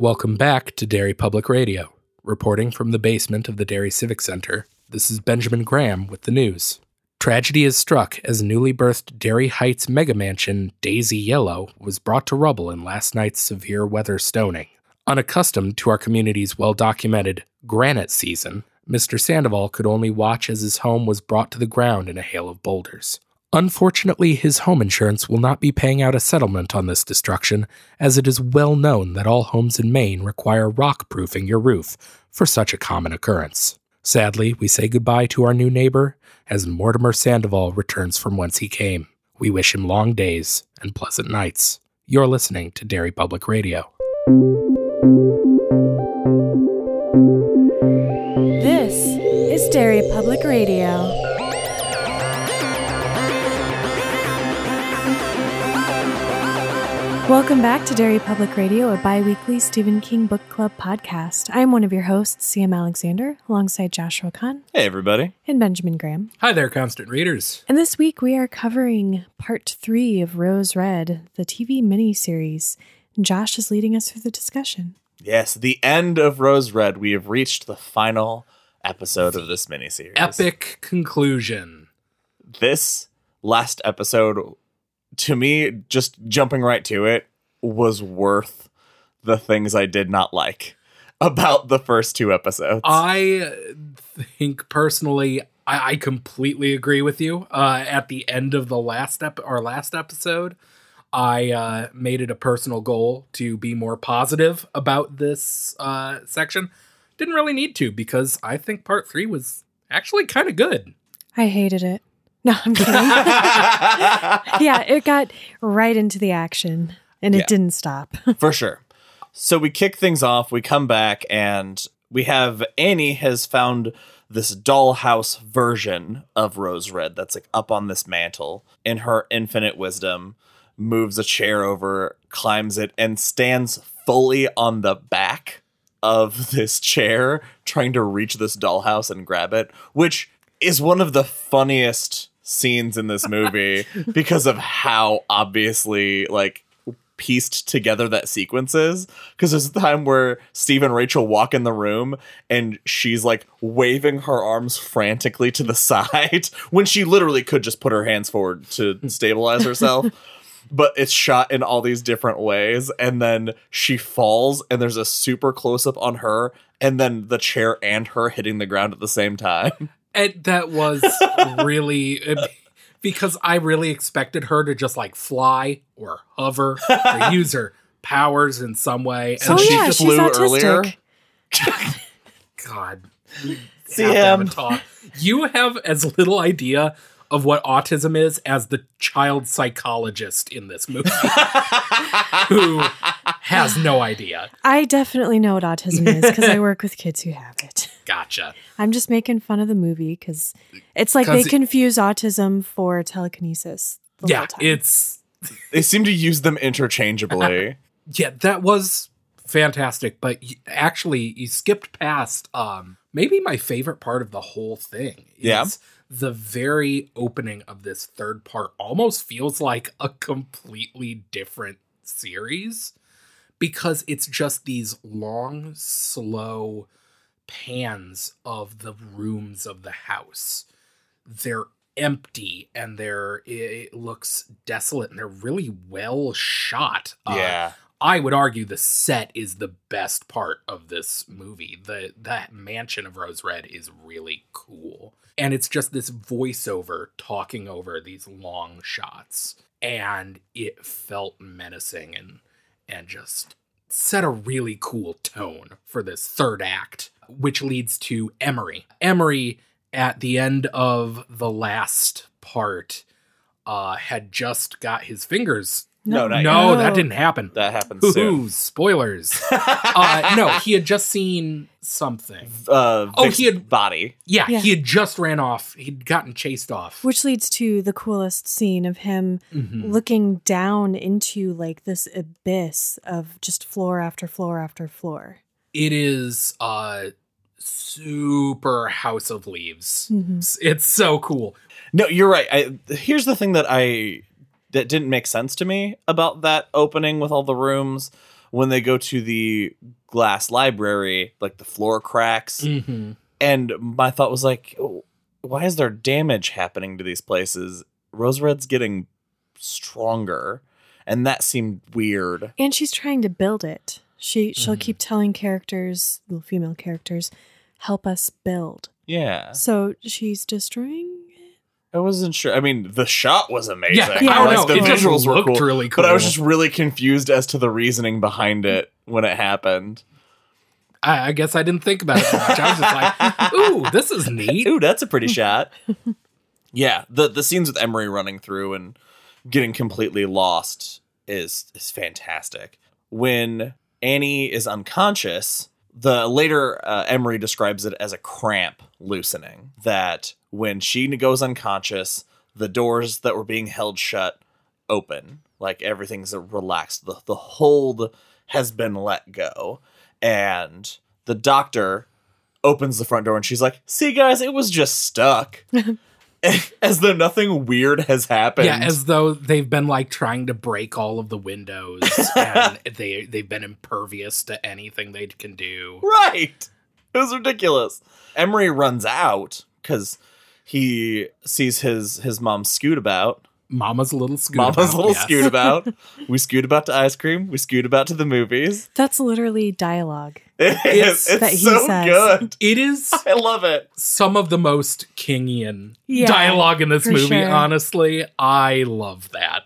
Welcome back to Derry Public Radio. Reporting from the basement of the Derry Civic Center, this is Benjamin Graham with the news. Tragedy has struck as newly birthed Derry Heights mega mansion Daisy Yellow was brought to rubble in last night's severe weather stoning. Unaccustomed to our community's well documented granite season, Mr. Sandoval could only watch as his home was brought to the ground in a hail of boulders. Unfortunately, his home insurance will not be paying out a settlement on this destruction, as it is well known that all homes in Maine require rock proofing your roof for such a common occurrence. Sadly, we say goodbye to our new neighbor as Mortimer Sandoval returns from whence he came. We wish him long days and pleasant nights. You're listening to Derry Public Radio. This is Derry Public Radio. Welcome back to Derry Public Radio, a bi weekly Stephen King Book Club podcast. I'm one of your hosts, CM Alexander, alongside Joshua Kahn Hey, everybody. and Benjamin Graham. Hi there, constant readers. And this week we are covering part three of Rose Red, the TV miniseries. Josh is leading us through the discussion. Yes, the end of Rose Red. We have reached the final episode of this miniseries. Epic conclusion. This last episode, to me, just jumping right to it, was worth the things I did not like about the first two episodes. I think personally, I, I completely agree with you. Uh, at the end of the last ep- our last episode, I uh, made it a personal goal to be more positive about this uh, section. Didn't really need to because I think part three was actually kind of good. I hated it. No, I'm kidding. yeah, it got right into the action and it Yeah. didn't stop. For sure. So we kick things off, we come back, and we have Annie has found this dollhouse version of Rose Red that's like up on this mantle. In her infinite wisdom, moves a chair over, climbs it, and stands fully on the back of this chair, trying to reach this dollhouse and grab it, which is one of the funniest scenes in this movie because of how obviously like pieced together that sequence is because there's a time where Steve and Rachel walk in the room and she's like waving her arms frantically to the side when she literally could just put her hands forward to hmm. stabilize herself. But it's shot in all these different ways, and then she falls, and there's a super close up on her, and then the chair and her hitting the ground at the same time. And that was really eh, because I really expected her to just like fly or hover or use her powers in some way. And oh she yeah, flew earlier. God, See have to have him. You have as little idea of what autism is as the child psychologist in this movie, who has no idea. I definitely know what autism is because I work with kids who have it. Gotcha. I'm just making fun of the movie because it's like 'Cause they it- confuse autism for telekinesis. The Yeah, whole time. it's They seem to use them interchangeably. yeah, that was fantastic. But y- actually, you skipped past um maybe my favorite part of the whole thing. Is Yeah. The very opening of this third part almost feels like a completely different series because it's just these long, slow pans of the rooms of the house. They're empty and they're it looks desolate and they're really well shot. Uh, yeah. I would argue the set is the best part of this movie. The that mansion of Rose Red is really cool. And it's just this voiceover talking over these long shots. And it felt menacing and and just set a really cool tone for this third act, which leads to Emery. Emery at the end of the last part uh had just got his fingers No, not no, yet. that didn't happen. That happens soon. Ooh, spoilers. uh, no, he had just seen something. Uh, Oh, Vic's he had- body. Yeah, Yeah. he had just ran off. He'd gotten chased off. which leads to the coolest scene of him Mhm. looking down into like this abyss of just floor after floor after floor. It is uh super House of Leaves. Mhm. It's, it's so cool. No, you're right. I, here's the thing that I that didn't make sense to me about that opening with all the rooms when they go to the glass library, like the floor cracks. Mm-hmm. And my thought was like, "Oh, why is there damage happening to these places? Rose Red's getting stronger. And that seemed weird. And she's trying to build it. She she'll Mhm. keep telling characters, little female characters, help us build. Yeah. So she's destroying I wasn't sure. I mean, the shot was amazing. Yeah, Yeah, I don't like, know. the It visuals were looked cool. really cool. But I was just really confused as to the reasoning behind it when it happened. I, I guess I didn't think about it so much. I was just like, "Ooh, this is neat." Ooh, that's a pretty shot. Yeah, the the scenes with Emery running through and getting completely lost is is fantastic. When Annie is unconscious, the later uh, Emery describes it as a cramp loosening. That when she goes unconscious, the doors that were being held shut open, like everything's relaxed. The the hold has been let go, and the doctor opens the front door and she's like, "See, guys, it was just stuck." as though nothing weird has happened. Yeah, as though they've been like trying to break all of the windows and they they've been impervious to anything they can do. right. It was ridiculous. Emery runs out because he sees his his mom scoot about. Mama's a little scoot. Mama's about, little yes. scoot about. we scoot about to ice cream. We scoot about to the movies. That's literally dialogue. It is. It's- that It's he so says. good. It is I love it. some of the most Kingian Yeah, dialogue in this movie. sure. Honestly, I love that.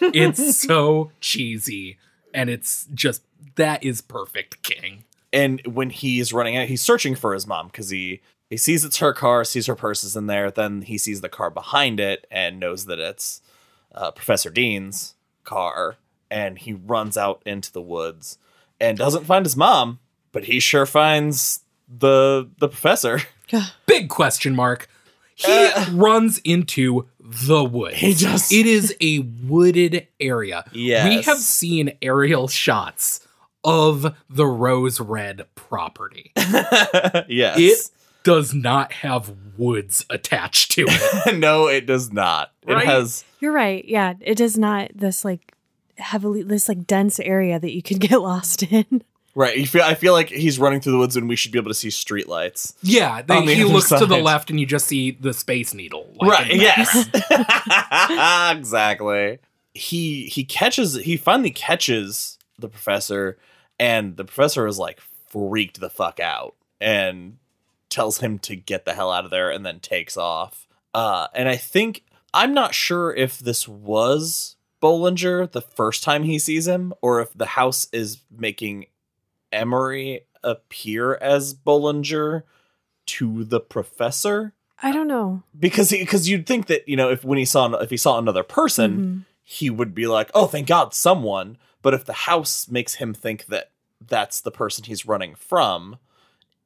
It's so cheesy, and it's just that is perfect King. And when he's running out, he's searching for his mom because he he sees it's her car, sees her purse is in there. Then he sees the car behind it and knows that it's uh, Professor Dean's car, and he runs out into the woods and doesn't find his mom, but he sure finds the the professor. Big question mark. He Uh. runs into the woods. He does. It is a wooded area. Yes. We have seen aerial shots of the Rose Red property. yes. It does not have woods attached to it. no, it does not. Right? It has You're right. Yeah, it does not this like heavily this like dense area that you could get lost in. right. You feel I feel like he's running through the woods and we should be able to see streetlights. Yeah, they, the he other looks to the left and you just see the space needle. like, right yes exactly he he catches he finally catches the professor and the professor is like freaked the fuck out and tells him to get the hell out of there and then takes off uh and i think i'm not sure if this was bollinger the first time he sees him or if the house is making emery appear as bollinger to the professor I don't know. because because you'd think that you know if when he saw if he saw another person Mhm. he would be like oh thank god someone but if the house makes him think that that's the person he's running from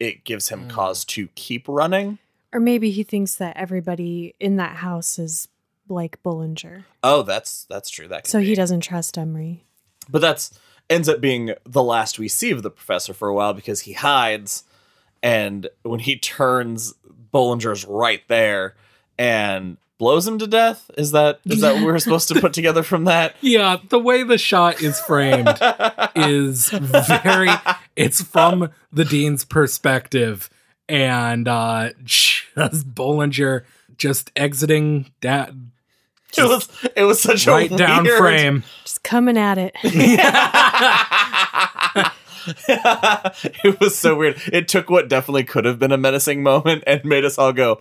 it gives him Mm. cause to keep running Or maybe he thinks that everybody in that house is like Bollinger. oh that's that's true that could So he doesn't trust Emery. but that's ends up being the last we see of the professor for a while because he hides and when he turns bollinger's right there and blows him to death is that is that what we're supposed to put together from that Yeah, the way the shot is framed is very it's from the dean's perspective and uh just Bollinger just exiting that it was it was such right a down weird- frame. Just coming at it. it was so weird. It took what definitely could have been a menacing moment and made us all go,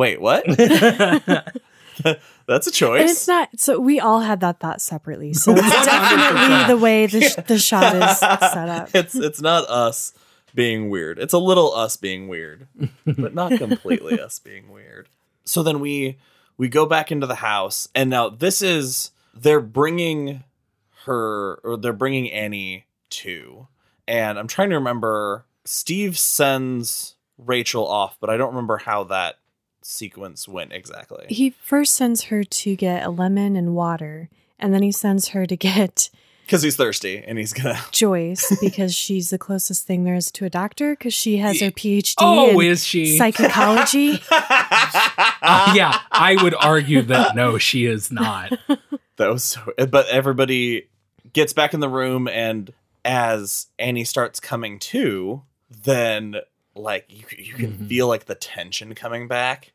"Wait, what?" That's a choice. And it's not so we all had that thought separately. So it's definitely the way the, sh- the shot is set up. it's it's not us being weird. It's a little us being weird, but not completely us being weird. So then we we go back into the house, and now this is they're bringing her or they're bringing Annie to, and I'm trying to remember. Steve sends Rachel off, but I don't remember how that sequence went exactly. He first sends her to get a lemon and water, and then he sends her to get Because he's thirsty and he's gonna. Joyce because she's the closest thing there is to a doctor because she has her PhD Oh, in is she? psychology. Uh, yeah, I would argue that no, she is not. That was so. But everybody gets back in the room, and as Annie starts coming to, then like you you can Mhm. feel like the tension coming back,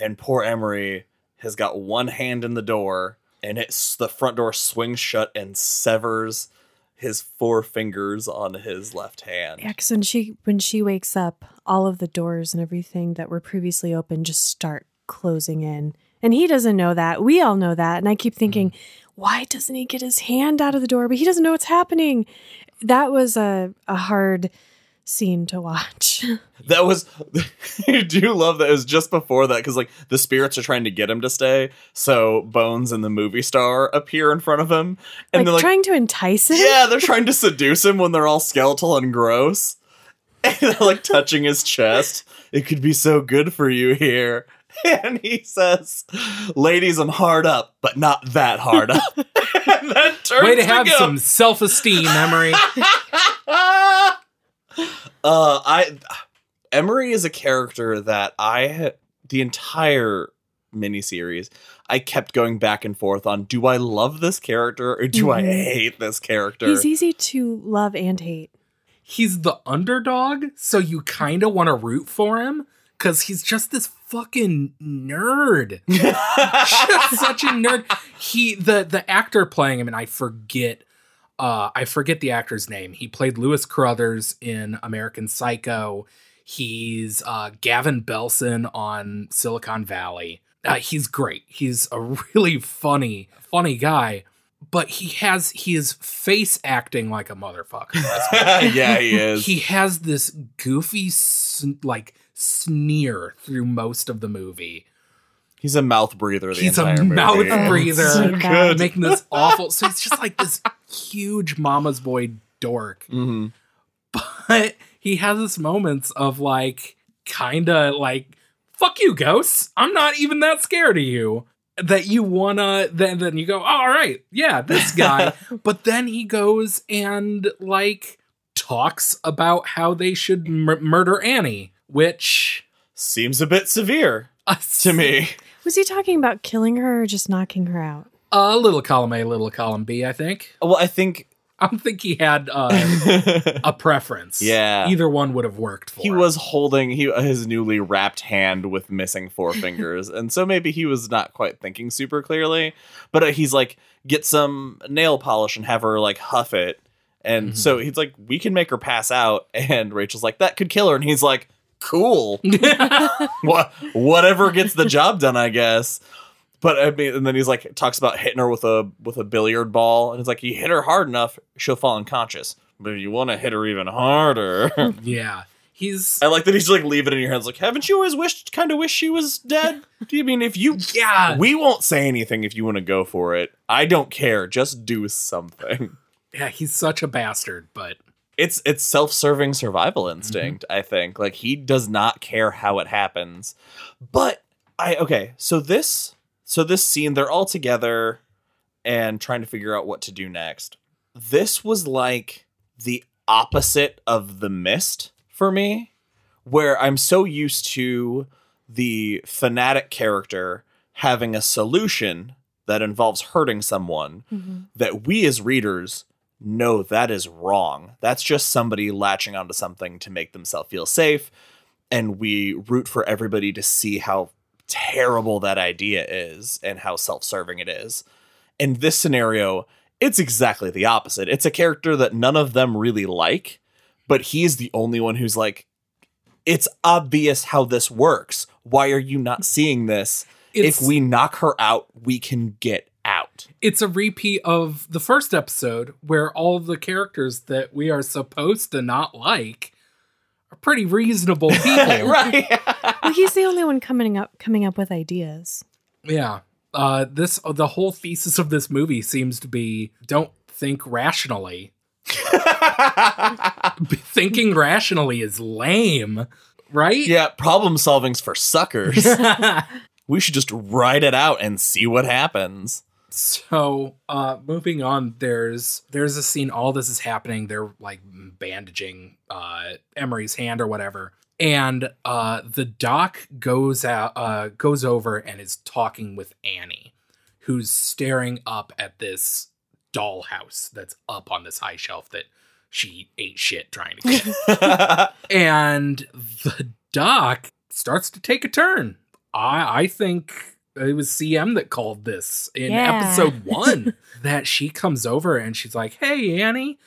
and poor Emery has got one hand in the door, and it's the front door swings shut and severs his four fingers on his left hand. Yeah, because when she when she wakes up, all of the doors and everything that were previously open just start closing in, and he doesn't know that. We all know that, and I keep thinking, why doesn't he get his hand out of the door? But he doesn't know what's happening. That was a a hard scene to watch. That was I do love that it was just before that because like the spirits are trying to get him to stay, so Bones and the movie star appear in front of him, and like, they're like, trying to entice him. yeah, they're trying to seduce him when they're all skeletal and gross, and they're like touching his chest. It could be so good for you here. And he says, "Ladies, I'm hard up, but not that hard up." and then turns Way to have go. some self esteem, Emery. Uh, I Emery is a character that I had the entire miniseries. I kept going back and forth on: do I love this character or do I Mhm. hate this character? He's easy to love and hate. He's the underdog, so you kind of want to root for him because he's just this fucking nerd. just such a nerd. He the the actor playing him, and I forget uh I forget the actor's name. He played Luis Carruthers in American Psycho. He's uh Gavin Belson on Silicon Valley. Uh, he's great. He's a really funny, funny guy. But he has he is face acting like a motherfucker. yeah, he is. He has this goofy like sneer through most of the movie. He's a mouth breather. The He's a entire movie. mouth Oh, breather, so bad. making this awful. So he's just like this huge mama's boy dork. Mhm. But he has this moments of like, kind of like, fuck you, ghosts. I'm not even that scared of you. That you wanna, then then you go, all right, yeah, this guy. but then he goes and like talks about how they should mur- murder Annie, which Seems a bit severe uh, to me. Was he talking about killing her or just knocking her out? A little column A, little column B, I think. Well, I think I don't think he had uh, a preference. Yeah. Either one would have worked for he him. was holding he, his newly wrapped hand with missing four fingers and so maybe he was not quite thinking super clearly but uh, he's like get some nail polish and have her like huff it and Mhm. so he's like we can make her pass out and rachel's like that could kill her and he's like cool what whatever gets the job done i guess but I mean, and then he's like talks about hitting her with a with a billiard ball, and it's like you hit her hard enough, she'll fall unconscious. But if you want to hit her even harder. yeah. He's I like that he's like leave it in your hands. Like, haven't you always wished, kind of wish she was dead? Do you mean if you? yeah. We won't say anything if you want to go for it. I don't care. Just do something. Yeah, he's such a bastard, but It's it's self serving survival mm-hmm. instinct. I think like he does not care how it happens. But I okay. So this so this scene they're all together and trying to figure out what to do next. This was like the opposite of the mist for me, where I'm so used to the fanatic character having a solution that involves hurting someone mm-hmm. that we as readers know that is wrong. That's just somebody latching onto something to make themselves feel safe. And we root for everybody to see how terrible that idea is and how self serving it is. In this scenario, it's exactly the opposite. It's a character that none of them really like, but he's the only one who's like, it's obvious how this works. Why are you not seeing this? it's, if we knock her out, we can get out. it's a repeat of the first episode where all the characters that we are supposed to not like are pretty reasonable people. right. Well, he's the only one coming up coming up with ideas. Yeah. Uh this the whole thesis of this movie seems to be don't think rationally. Thinking rationally is lame, right? yeah, problem solving's for suckers. we should just write it out and see what happens. So, uh moving on, there's there's a scene all this is happening. They're like bandaging uh Emery's hand or whatever. And uh the doc goes out uh goes over and is talking with Annie, who's staring up at this dollhouse that's up on this high shelf that she ate shit trying to get. and the doc starts to take a turn. I I think it was CM that called this in Yeah. episode one that she comes over and she's like, "Hey Annie,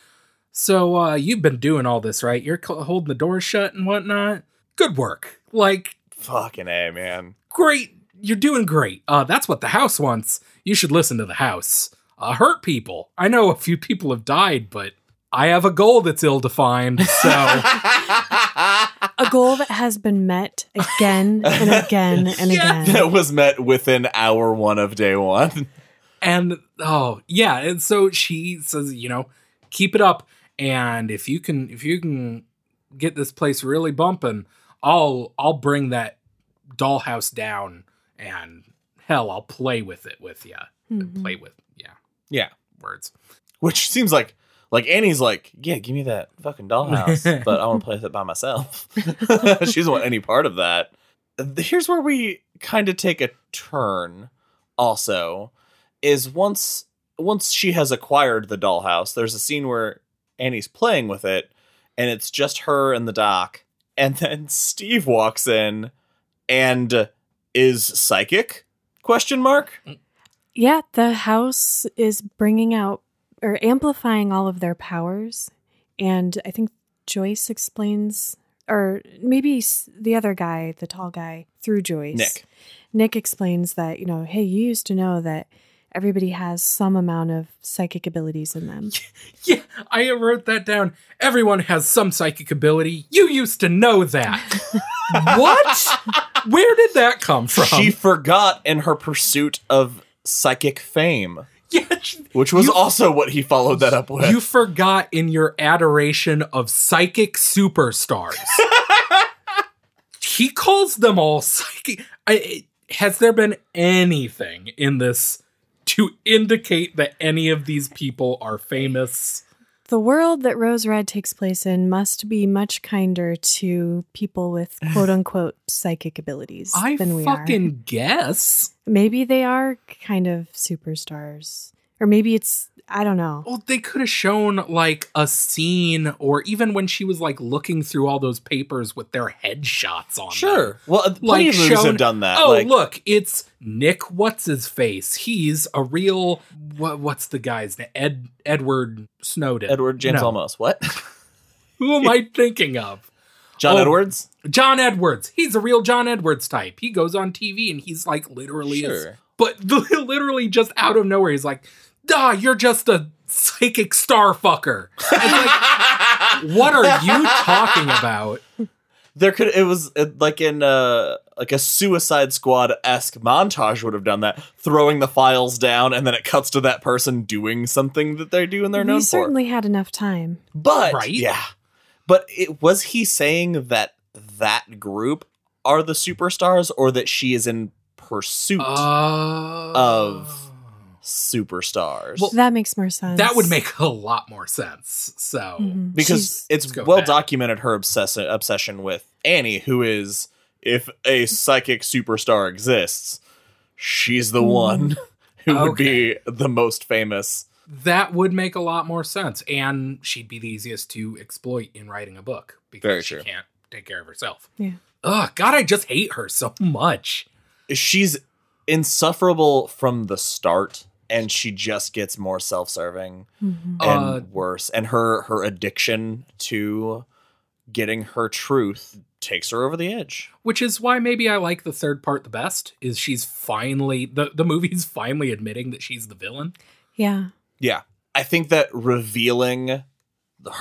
so uh, you've been doing all this, right? You're cl- holding the door shut and whatnot. Good work. Like Fucking A, man. great. You're doing great. Uh, that's what the house wants. You should listen to the house. Uh, hurt people. I know a few people have died, but I have a goal that's ill defined. So A goal that has been met again and again and Yeah. again. that was met within hour one of day one. and oh yeah, and so she says, you know, keep it up. And if you can, if you can get this place really bumping, I'll I'll bring that dollhouse down, and hell, I'll play with it with you. Mhm. Play with yeah Yeah. words. Which seems like like Annie's like, yeah, give me that fucking dollhouse, but I want to play with it by myself. she doesn't want any part of that. Here's where we kind of take a turn. Also, is once once she has acquired the dollhouse, there's a scene where Annie's playing with it, and it's just her and the doc, and then Steve walks in and is psychic? Question mark. Yeah, the house is bringing out or amplifying all of their powers. And I think Joyce explains, or maybe the other guy, the tall guy, through Joyce. Nick. Nick explains that, you know, hey, you used to know that everybody has some amount of psychic abilities in them. Yeah, I wrote that down. Everyone has some psychic ability. You used to know that. what? Where did that come from? She forgot in her pursuit of psychic fame, yeah, which was You- also what he followed that up with. you forgot in your adoration of psychic superstars. he calls them all psychic. I, has there been anything in this to indicate that any of these people are famous? The world that Rose Red takes place in must be much kinder to people with quote unquote psychic abilities I than we fucking are. guess. Maybe they are kind of superstars. Or maybe it's, I don't know. Well, they could have shown like a scene, or even when she was like looking through all those papers with their headshots on. them. sure. Well, uh, plenty Like of movies shown- have done that. Oh, like, look, it's Nick. What's his face? He's a real. What, what's the guy's name? Ed Edward Snowden. Edward James No. Olmos. What? Who am I thinking of? John Oh. Edwards? John Edwards. He's a real John Edwards type. He goes on TV and he's like literally, is, Sure. but literally just out of nowhere, he's like, "Ah, you're just a psychic star fucker." Like, what are you talking about? There could it was like in uh like a Suicide Squad esque montage would have done that, throwing the files down, and then it cuts to that person doing something that they do and they're known we for. certainly had enough time. But Right? yeah, but it, was he saying that that group are the superstars, or that she is in pursuit Uh, Of- superstars? Well, That makes more sense. that would make a lot more sense. So, Mhm. because She's- it's well back. documented her obsess- obsession with Annie, who is if a psychic superstar exists, she's the Mm. one who would be the most famous. that would make a lot more sense, and she'd be the easiest to exploit in writing a book because Very she true. can't take care of herself. Yeah. Ugh, God, I just hate her so much. She's insufferable from the start, and she just gets more self-serving. Mhm. and Uh, worse and her her addiction to getting her truth takes her over the edge which is why maybe I like the third part the best. Is she's finally the the movie's finally admitting that she's the villain. Yeah. yeah i think that revealing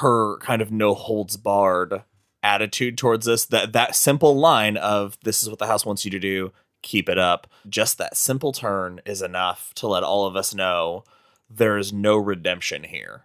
her kind of no holds barred attitude towards this that that simple line of this is what the house wants you to do keep it up just that simple turn is enough to let all of us know there is no redemption here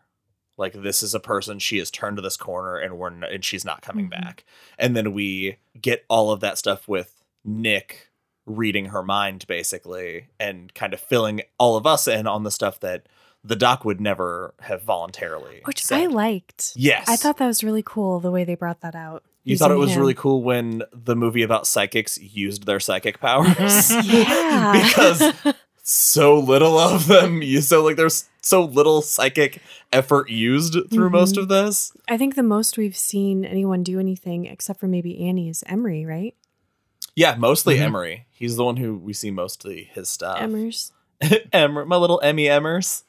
like this is a person she has turned to this corner and we're n- and she's not coming Mhm. back and then we get all of that stuff with nick reading her mind basically and kind of filling all of us in on the stuff that the doc would never have voluntarily Which said. I liked. yes I thought that was really cool the way they brought that out. You thought it was him. really cool when the movie about psychics used their psychic powers Yeah. because so little of them you so like there's so little psychic effort used through most of this. I think the most we've seen anyone do anything, except for maybe Annie, is Emery, right? Yeah, mostly Mhm. Emery. He's the one who we see mostly his stuff. Emmers. Emer, my little Emmy Emmers.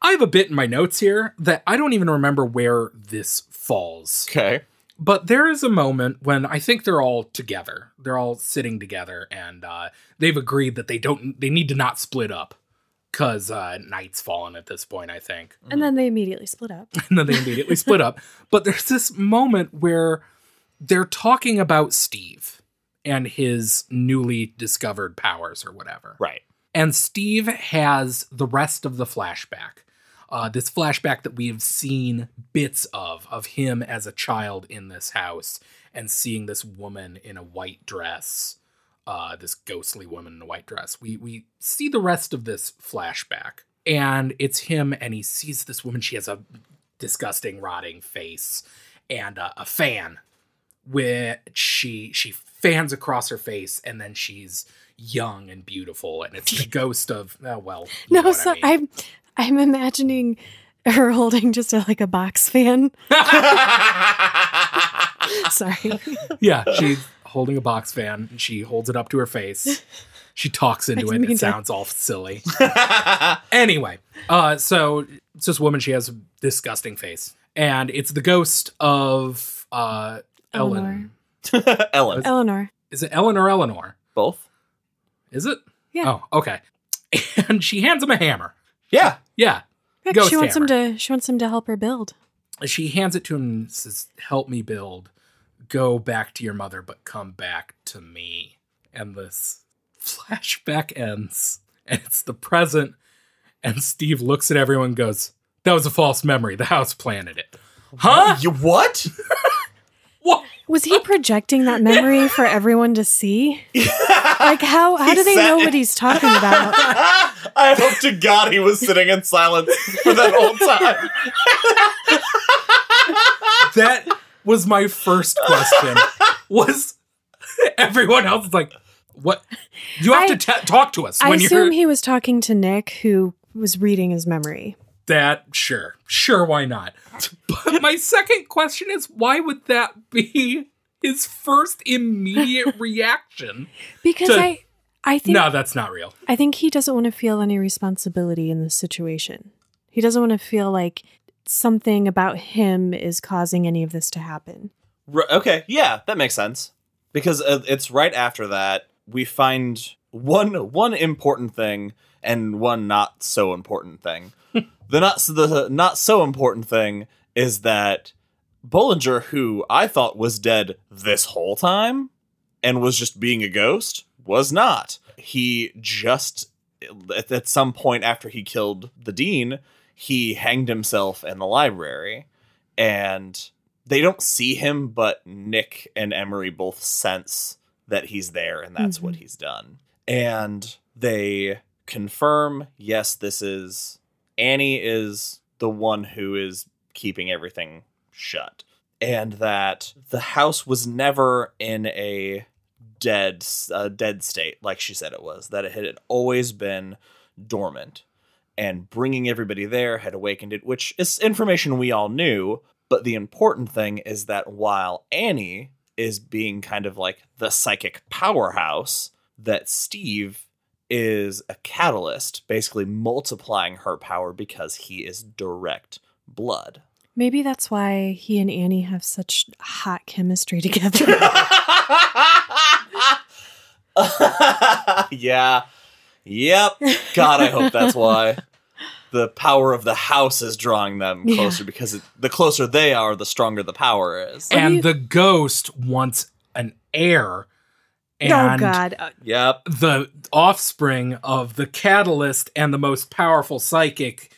I have a bit in my notes here that I don't even remember where this falls. Okay. But there is a moment when I think they're all together. They're all sitting together, and uh, they've agreed that they don't. They need to not split up because uh, night's fallen at this point. I think, And then they immediately split up. and then they immediately split up. But there's this moment where they're talking about Steve and his newly discovered powers or whatever. Right. And Steve has the rest of the flashback. Uh, this flashback that we have seen bits of, of him as a child in this house and seeing this woman in a white dress, uh, this ghostly woman in a white dress. We, we see the rest of this flashback. And it's him, and he sees this woman. She has a disgusting, rotting face and uh, a fan, which she she fans across her face, and then she's young and beautiful, and it's the ghost of oh well. No, so I mean. I'm I'm imagining her holding just a, like a box fan. Sorry. yeah, she's holding a box fan. And she holds it up to her face. She talks into I it. didn't It to- sounds all silly. anyway, uh, so it's this woman. She has a disgusting face, and it's the ghost of uh, Ellen. Ellen. Eleanor. Is it Ellen or Eleanor? Both. Is it? Yeah. Oh, okay. And she hands him a hammer. Yeah. Yeah. Yeah, she wants him to she wants him to help her build. She hands it to him and says, Help me build. Go back to your mother, but come back to me. And this flashback ends. And it's the present. And Steve looks at everyone and goes, That was a false memory. The house planted it. Huh? You what? What? Was he projecting that memory for everyone to see? Like how how He do they know it. what he's talking about? I hope to God he was sitting in silence for that whole time. That was my first question. Was everyone else like, What? You have I- to ta talk to us I when assume you're. he was talking to Nick, who was reading his memory. that sure sure why not but my second question is why would that be his first immediate reaction Because To- I I think no that's not real I think he doesn't want to feel any responsibility in this situation. He doesn't want to feel like something about him is causing any of this to happen. R- okay, yeah, that makes sense. Because uh, it's right after that we find one one important thing and one not so important thing. the not s- the not so important thing is that Bollinger, who I thought was dead this whole time and was just being a ghost, was not. He just at, at some point after he killed the dean, he hanged himself in the library and they don't see him, but Nick and Emery both sense that he's there and that's what Mhm. he's done. And they confirm yes, this is Annie is the one who is keeping everything shut. And that the house was never in a dead dead state like she said it was that it had always been dormant and bringing everybody there had awakened it which is information we all knew but the important thing is that while Annie is being kind of like the psychic powerhouse, that Steve is a catalyst, basically multiplying her power because he is direct blood. Maybe that's why he and Annie have such hot chemistry together. yeah. Yep. God, I hope that's why. The power of the house is drawing them Yeah. closer because it, the closer they are, the stronger the power is. And you- the ghost wants an heir oh and God! Uh, Yep. the offspring of the catalyst and the most powerful psychic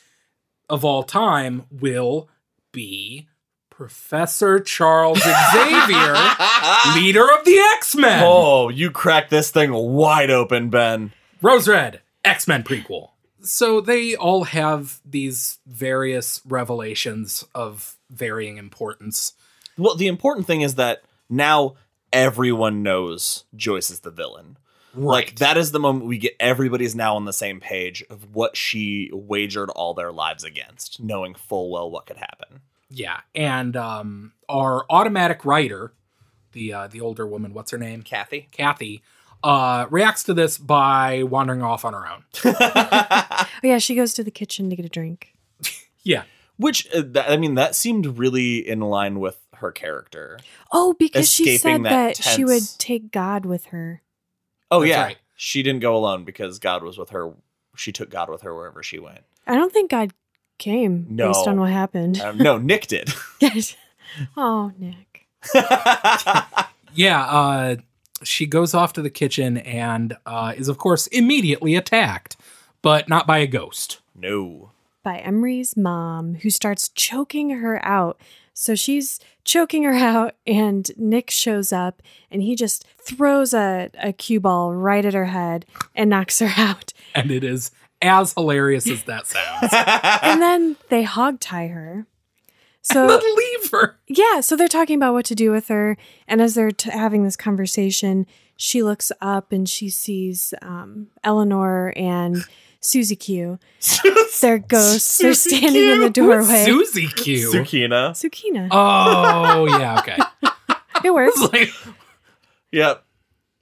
of all time will be Professor Charles Xavier, leader of the X-Men. Oh, you cracked this thing wide open, Ben. Rose Red, X Men prequel. So they all have these various revelations of varying importance. Well, the important thing is that now everyone knows Joyce is the villain. Like that is the moment we get everybody's now on the same page of what she wagered all their lives against, knowing full well what could happen. Yeah, and um, our automatic writer, the uh, the older woman, what's her name? Kathy. Kathy, uh, reacts to this by wandering off on her own. Oh yeah, she goes to the kitchen to get a drink. Yeah, Which uh, th- I mean, that seemed really in line with her character. Oh, because she Escaping said that that, she would take God with her. Oh That's yeah, right. she didn't go alone because God was with her. She took God with her wherever she went. I don't think God came No. based on what happened. Um, no, Nick did. Yes. oh, Nick. yeah. Uh, she goes off to the kitchen and uh, is, of course, immediately attacked, but not by a ghost. no. By Emery's mom, who starts choking her out. So she's choking her out, and Nick shows up and he just throws a, a cue ball right at her head and knocks her out. And it is as hilarious as that sounds. And then they hog tie her. So But leave her. Yeah, so they're talking about what to do with her, and as they're t- having this conversation, she looks up and she sees um, Eleanor and Susie Q. They're ghosts. they're Susie standing in the doorway. Susie Q. Zucchina. Sukeena. Oh, yeah, okay. it works. Like, Yep.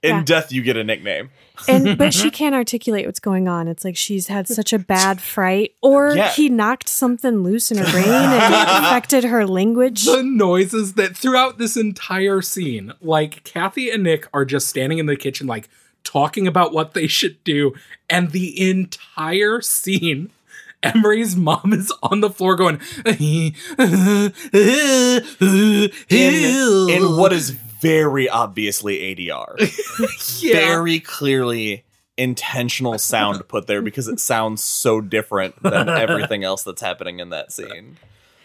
In Yeah. death, you get a nickname. And but she can't articulate what's going on. It's like she's had such a bad fright, or Yeah. he knocked something loose in her brain and it affected her language. the noises that throughout this entire scene, like Kathy and Nick are just standing in the kitchen, like talking about what they should do, and the entire scene. Emery's mom is on the floor going, In, in what is very obviously ADR. yeah. Very clearly intentional sound put there because it sounds so different than everything else that's happening in that scene.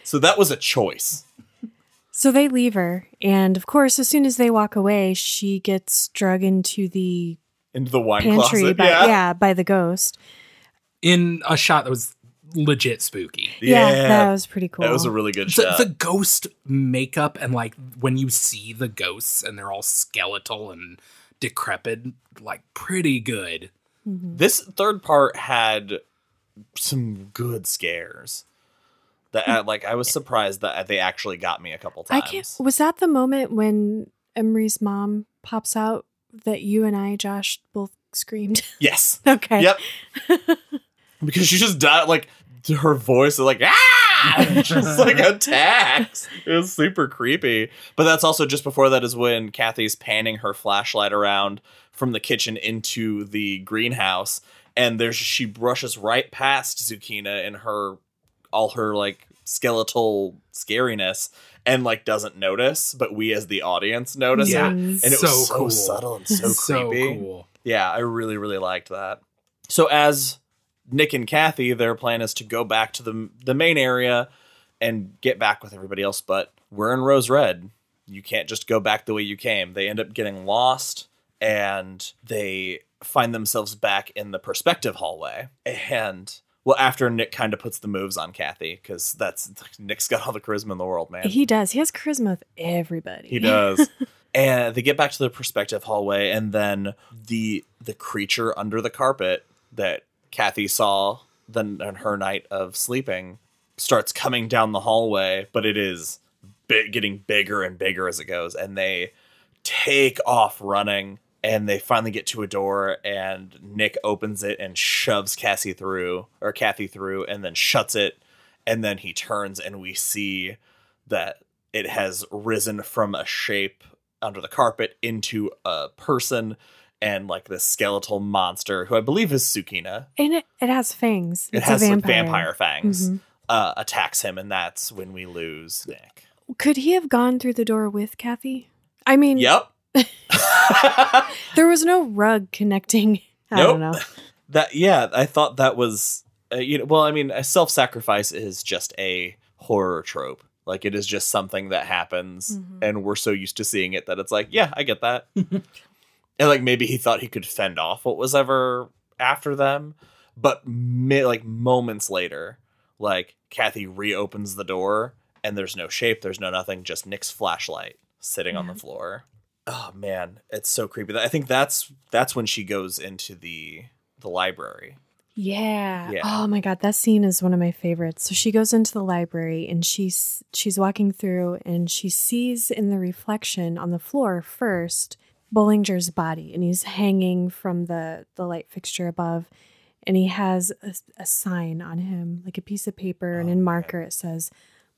So that was a choice. So they leave her, and of course, as soon as they walk away, she gets drug into the Into the wine pantry closet. by yeah. yeah. by the ghost. in a shot that was legit spooky. Yeah, Yeah. that was pretty cool. That was a really good The, shot. the ghost makeup and like when you see the ghosts and they're all skeletal and decrepit, like pretty good. this third part had some good scares. That uh, like I was surprised that they actually got me a couple times. I times. can't. Was that the moment when Emery's mom pops out that you and I, Josh, both screamed? Yes. okay. Yep. because she just died like her voice is like ah and just like attacks. It was super creepy. But that's also just before that is when Kathy's panning her flashlight around from the kitchen into the greenhouse and there's she brushes right past Zucchina in her all her like skeletal scariness and like doesn't notice, but we as the audience notice Yeah. it. And it So was so cool. subtle and so So creepy. cool. Yeah, I really, really liked that. So as Nick and Kathy, their plan is to go back to the the main area and get back with everybody else. But we're in Rose Red. You can't just go back the way you came. They end up getting lost and they find themselves back in the perspective hallway. And well, after Nick kind of puts the moves on Kathy, because that's Nick's got all the charisma in the world, man. He does. He has charisma with everybody. He does. and they get back to the perspective hallway, and then the the creature under the carpet that Kathy saw then her night of sleeping starts coming down the hallway, but it is getting bigger and bigger as it goes, and they take off running. And they finally get to a door, and Nick opens it and shoves Cassie through, or Kathy through, and then shuts it. And then he turns, and we see that it has risen from a shape under the carpet into a person and like this skeletal monster who I believe is Sukeena. And it, it has fangs. It It's has a like vampire. vampire fangs. Mhm. Uh, attacks him, and that's when we lose Nick. Could he have gone through the door with Kathy? I mean, Yep. there was no rug connecting. I don't know. that yeah, I thought that was uh, you know. Well, I mean, a self-sacrifice is just a horror trope. Like it is just something that happens, Mhm. and we're so used to seeing it that it's like, yeah, I get that. And like maybe he thought he could fend off what was ever after them, but mi- like moments later, like Kathy reopens the door, and there's no shape, there's no nothing, just Nick's flashlight sitting on the mm-hmm. floor. oh man, it's so creepy. I think that's that's when she goes into the the library. Yeah. Yeah. Oh my god, that scene is one of my favorites. So she goes into the library and she's she's walking through and she sees in the reflection on the floor first Bollinger's body and he's hanging from the the light fixture above and he has a, a sign on him like a piece of paper and in oh, marker it says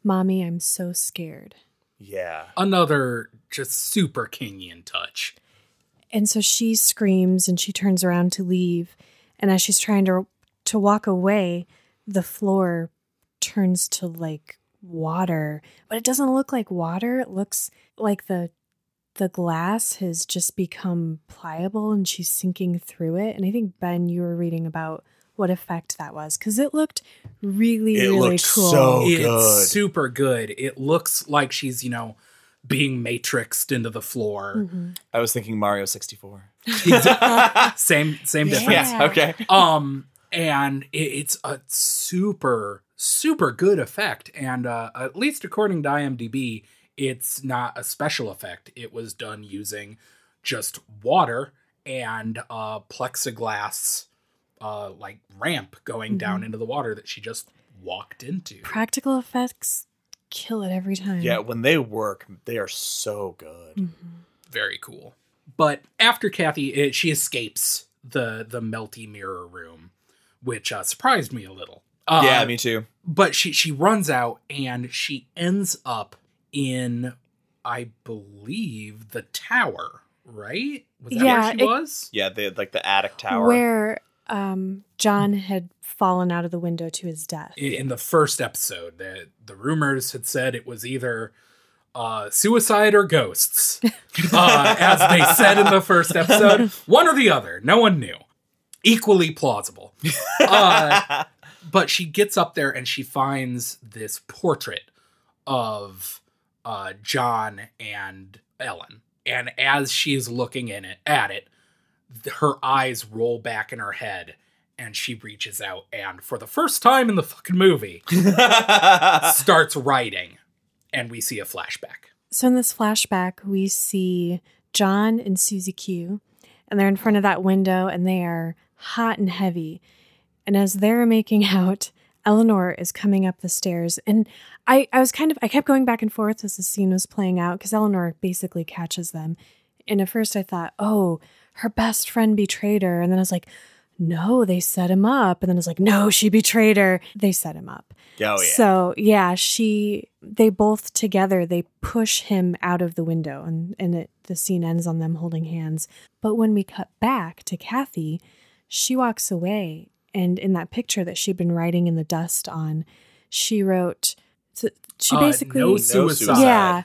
Mommy, I'm so scared. Yeah. Another just super Kingian touch. And so she screams and she turns around to leave. And as she's trying to to walk away, the floor turns to like water. But it doesn't look like water. It looks like the the glass has just become pliable and she's sinking through it. And I think Ben, you were reading about what effect that was because it looked really, It really looked cool. so- it's good. super good. It looks like she's, you know, being matrixed into the floor. Mhm. I was thinking Mario 64. Same same difference. yeah, okay. Um and it, it's a super super good effect and uh at least according to IMDb, it's not a special effect. It was done using just water and a plexiglass uh like ramp going down into the water that she just walked into. Practical effects kill it every time. Yeah, when they work, they are so good. Mhm. very cool. But after Kathy, it, she escapes the the melty mirror room, which uh, surprised me a little. Uh, yeah, me too. but she she runs out and she ends up in, I believe, the tower. Right? Was that Yeah, where she it- was? Yeah, they like the attic tower. Where um, John had fallen out of the window to his death. In, in the first episode, the the rumors had said it was either. Uh, suicide or ghosts, uh, as they said in the first episode, one or the other. No one knew. Equally plausible. Uh, but she gets up there and she finds this portrait of uh, John and Ellen. And as she's looking in it at it, her eyes roll back in her head and she reaches out and for the first time in the fucking movie starts writing and we see a flashback. So in this flashback, we see John and Susie Q, and they're in front of that window and they are hot and heavy. And as they're making out, Eleanor is coming up the stairs. And I, I was kind of, I kept going back and forth as the scene was playing out because Eleanor basically catches them. And at first I thought, oh, her best friend betrayed her. And then I was like, no, they set him up. And then I was like, no, she betrayed her. They set him up. oh yeah. So yeah, she they both together they push him out of the window and and it, the scene ends on them holding hands. But when we cut back to Kathy, she walks away and in that picture that she'd been writing in the dust on, she wrote so she Uh, basically no suicide. suicide. yeah,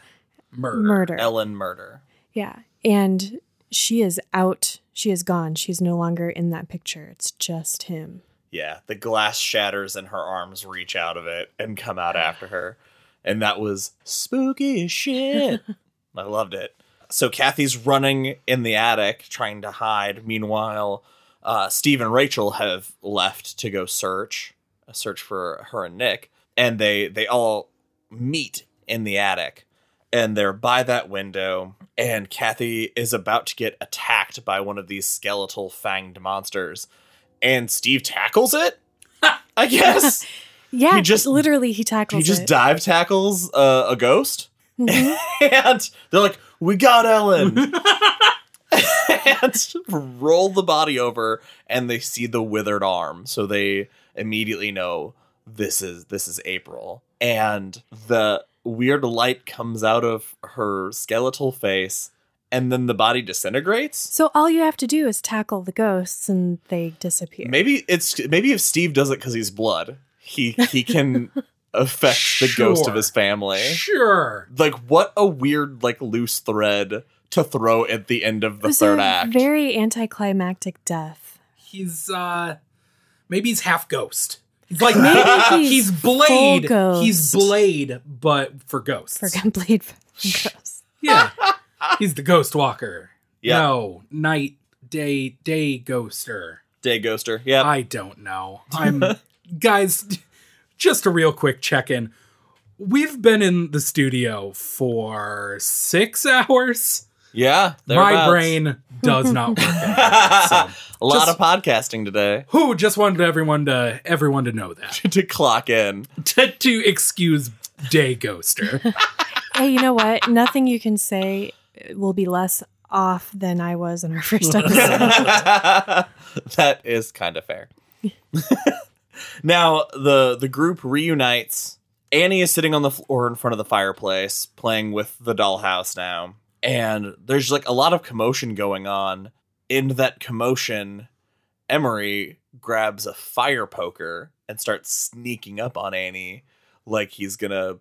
Murder. murder. Ellen murder. Yeah. And she is out. She is gone. She's no longer in that picture. It's just him. Yeah, the glass shatters and her arms reach out of it and come out after her. And that was spooky as shit. I loved it. So Kathy's running in the attic trying to hide. Meanwhile, uh, Steve and Rachel have left to go search, a search for her and Nick, and they they all meet in the attic, and they're by that window. And Kathy is about to get attacked by one of these skeletal fanged monsters, and Steve tackles it. I guess Yeah, He just- literally he tackles he just it. dive tackles uh, a ghost, Mhm. and they're like, "We got Ellen." and roll the body over and they see the withered arm so they immediately know this is this is april and the weird light comes out of her skeletal face and then the body disintegrates So all you have to do is tackle the ghosts and they disappear. maybe it's maybe if steve does it because he's blood he he can affect the ghost of his family Sure. like what a weird like loose thread to throw at the end of It the was third a act very anticlimactic death. He's uh maybe he's half ghost. He's like Maybe he's, he's Blade. He's. Blade, but for ghosts. For Blade for ghosts. Yeah. he's the ghost walker. Yeah. No, night, day, day ghoster. day ghoster yeah I don't know. I'm guys, just a real quick check-in. We've been in the studio for six hours. Yeah, My thereabouts. brain does not work. anymore, so. a lot Just- of podcasting today Who just wanted everyone to everyone to know that to clock in. to, to excuse Day Ghoster. Hey, you know what? Nothing you can say will be less off than I was in our first episode. that is kind of fair. now the the group reunites. Annie is sitting on the floor in front of the fireplace, playing with the dollhouse now, and there's like a lot of commotion going on. In that commotion, Emery grabs a fire poker and starts sneaking up on Annie like he's gonna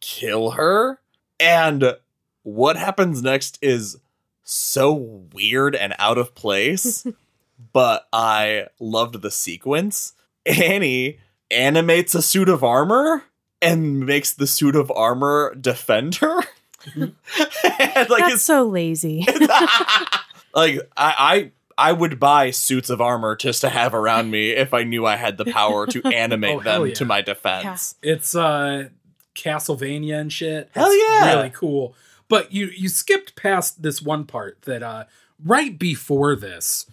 kill her. And what happens next is so weird and out of place, but I loved the sequence. Annie animates a suit of armor and makes the suit of armor defend her. and like That's it's so lazy. like I, I I would buy suits of armor just to have around me if I knew I had the power to animate Oh, them yeah. to my defense. It's uh Castlevania and shit. Hell It's yeah. Really cool. But you you skipped past this one part that uh right before this,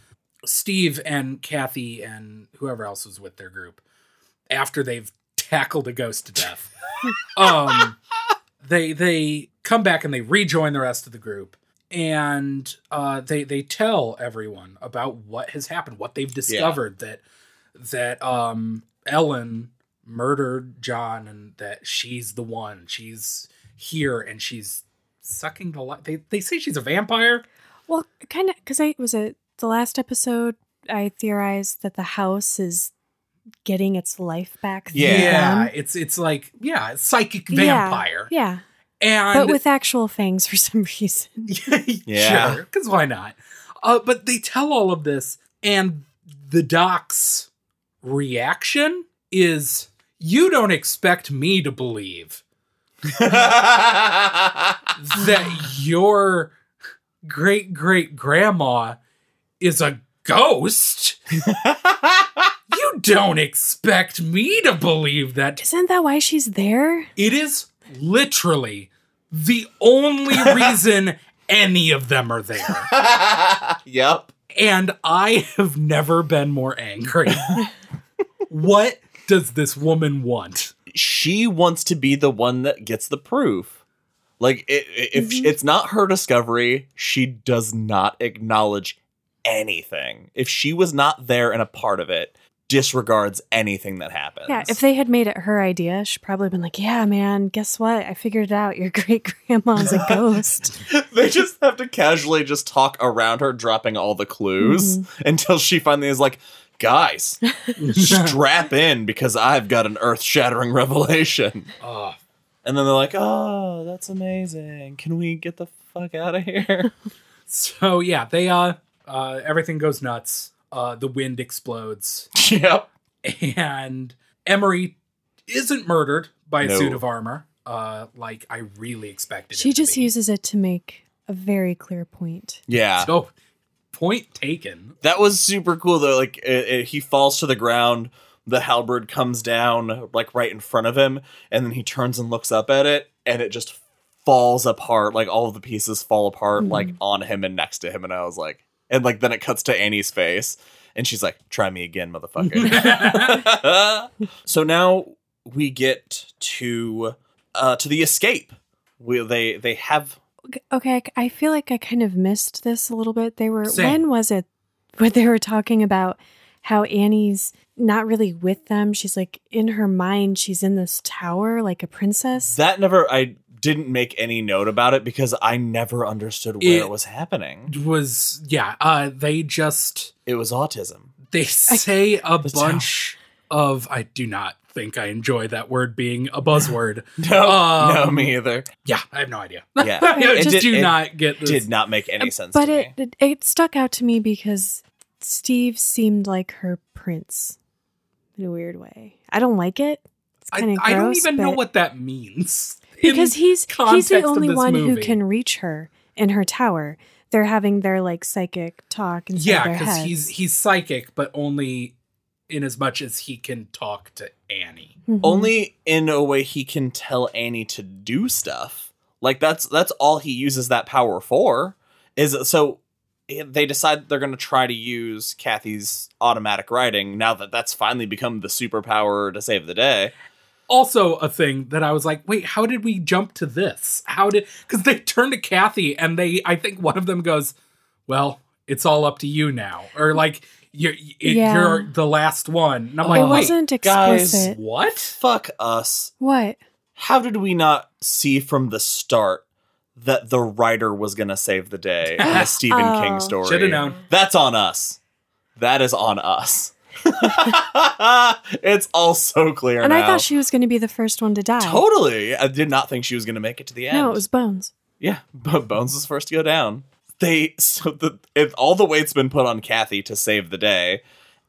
Steve and Kathy and whoever else was with their group, after they've tackled a ghost to death, um they they come back and they rejoin the rest of the group and uh they they tell everyone about what has happened, what they've discovered that that um Ellen murdered John and that she's the one. She's here and she's sucking the life. They they say she's a vampire. well, kind of, because I was it the last episode. I theorized that the house is getting its life back. Yeah. them. it's it's like yeah, it's psychic Yeah, vampire. Yeah, And but with actual fangs for some reason. Yeah. sure, because why not? Uh, but they tell all of this, and the doc's reaction is, "You don't expect me to believe that your great great grandma is a ghost." You don't expect me to believe that. Isn't that why she's there? It is literally the only reason any of them are there. yep. And I have never been more angry. what does this woman want? She wants to be the one that gets the proof. Like i i- if Mhm. it's not her discovery, she does not acknowledge anything. If she was not there and a part of it, disregards anything that happens. Yeah, if they had made it her idea, she'd probably been like, "Yeah, man, guess what? I figured it out. Your great grandma's a ghost." they just have to casually just talk around her, dropping all the clues until she finally is like, guys, strap in because I've got an earth shattering revelation. Ugh. And then they're like, oh, that's amazing. Can we get the fuck out of here? so yeah, they uh uh everything goes nuts. Uh the wind explodes. yep. And Emery isn't murdered by a No. suit of armor. Uh like I really expected she it to just be. uses it to make a very clear point. Yeah. So point taken. That was super cool though. Like it, it- he falls to the ground, the halberd comes down like right in front of him, and then he turns and looks up at it, and it just falls apart. Like all of the pieces fall apart, like on him and next to him. And I was like, and like then it cuts to Annie's face, and she's like, "Try me again, motherfucker." so now we get to uh to the escape. We they they have Okay, I- I feel like I kind of missed this a little bit. They were Same. when was it when they were talking about how Annie's not really with them. She's like in her mind, she's in this tower like a princess. that never I didn't make any note about it because I never understood where It- it was happening. Was yeah, uh they just It was autism. they say a The bunch of I do not think I enjoy that word being a buzzword. No, no, Um, me either. yeah, I have no idea. Yeah, I It just did- do not get this. Did not make any sense. but to it, me. it it stuck out to me because Steve seemed like her prince in a weird way. I don't like it. It's I, kind of I don't gross, even know what that means. In because he's he's the only this one who can reach her in her tower. They're having their like psychic talk inside yeah, because he's he's psychic, but only in as much as he can talk to Annie. Mhm. only in a way he can tell Annie to do stuff. Like that's that's all he uses that power for. is so they decide they're going to try to use Kathy's automatic writing now that that's finally become the superpower to save the day. Also, a thing that I was like, wait, how did we jump to this? How did because they turn to Kathy and they, I think one of them goes, "Well, it's all up to you now," or like, "You're it, Yeah. you're the last one." And I'm like, it wait, wasn't guys. explicit. what? Fuck us. What? How did we not see from the start that the writer was going to save the day in a Stephen Oh. King story? Should have known. That's on us. That is on us. it's all so clear And now. I thought she was going to be the first one to die. totally. I did not think she was going to make it to the end. No, it was Bones. Yeah, but Bones was first to go down. They so the it, all the weight's been put on Kathy to save the day,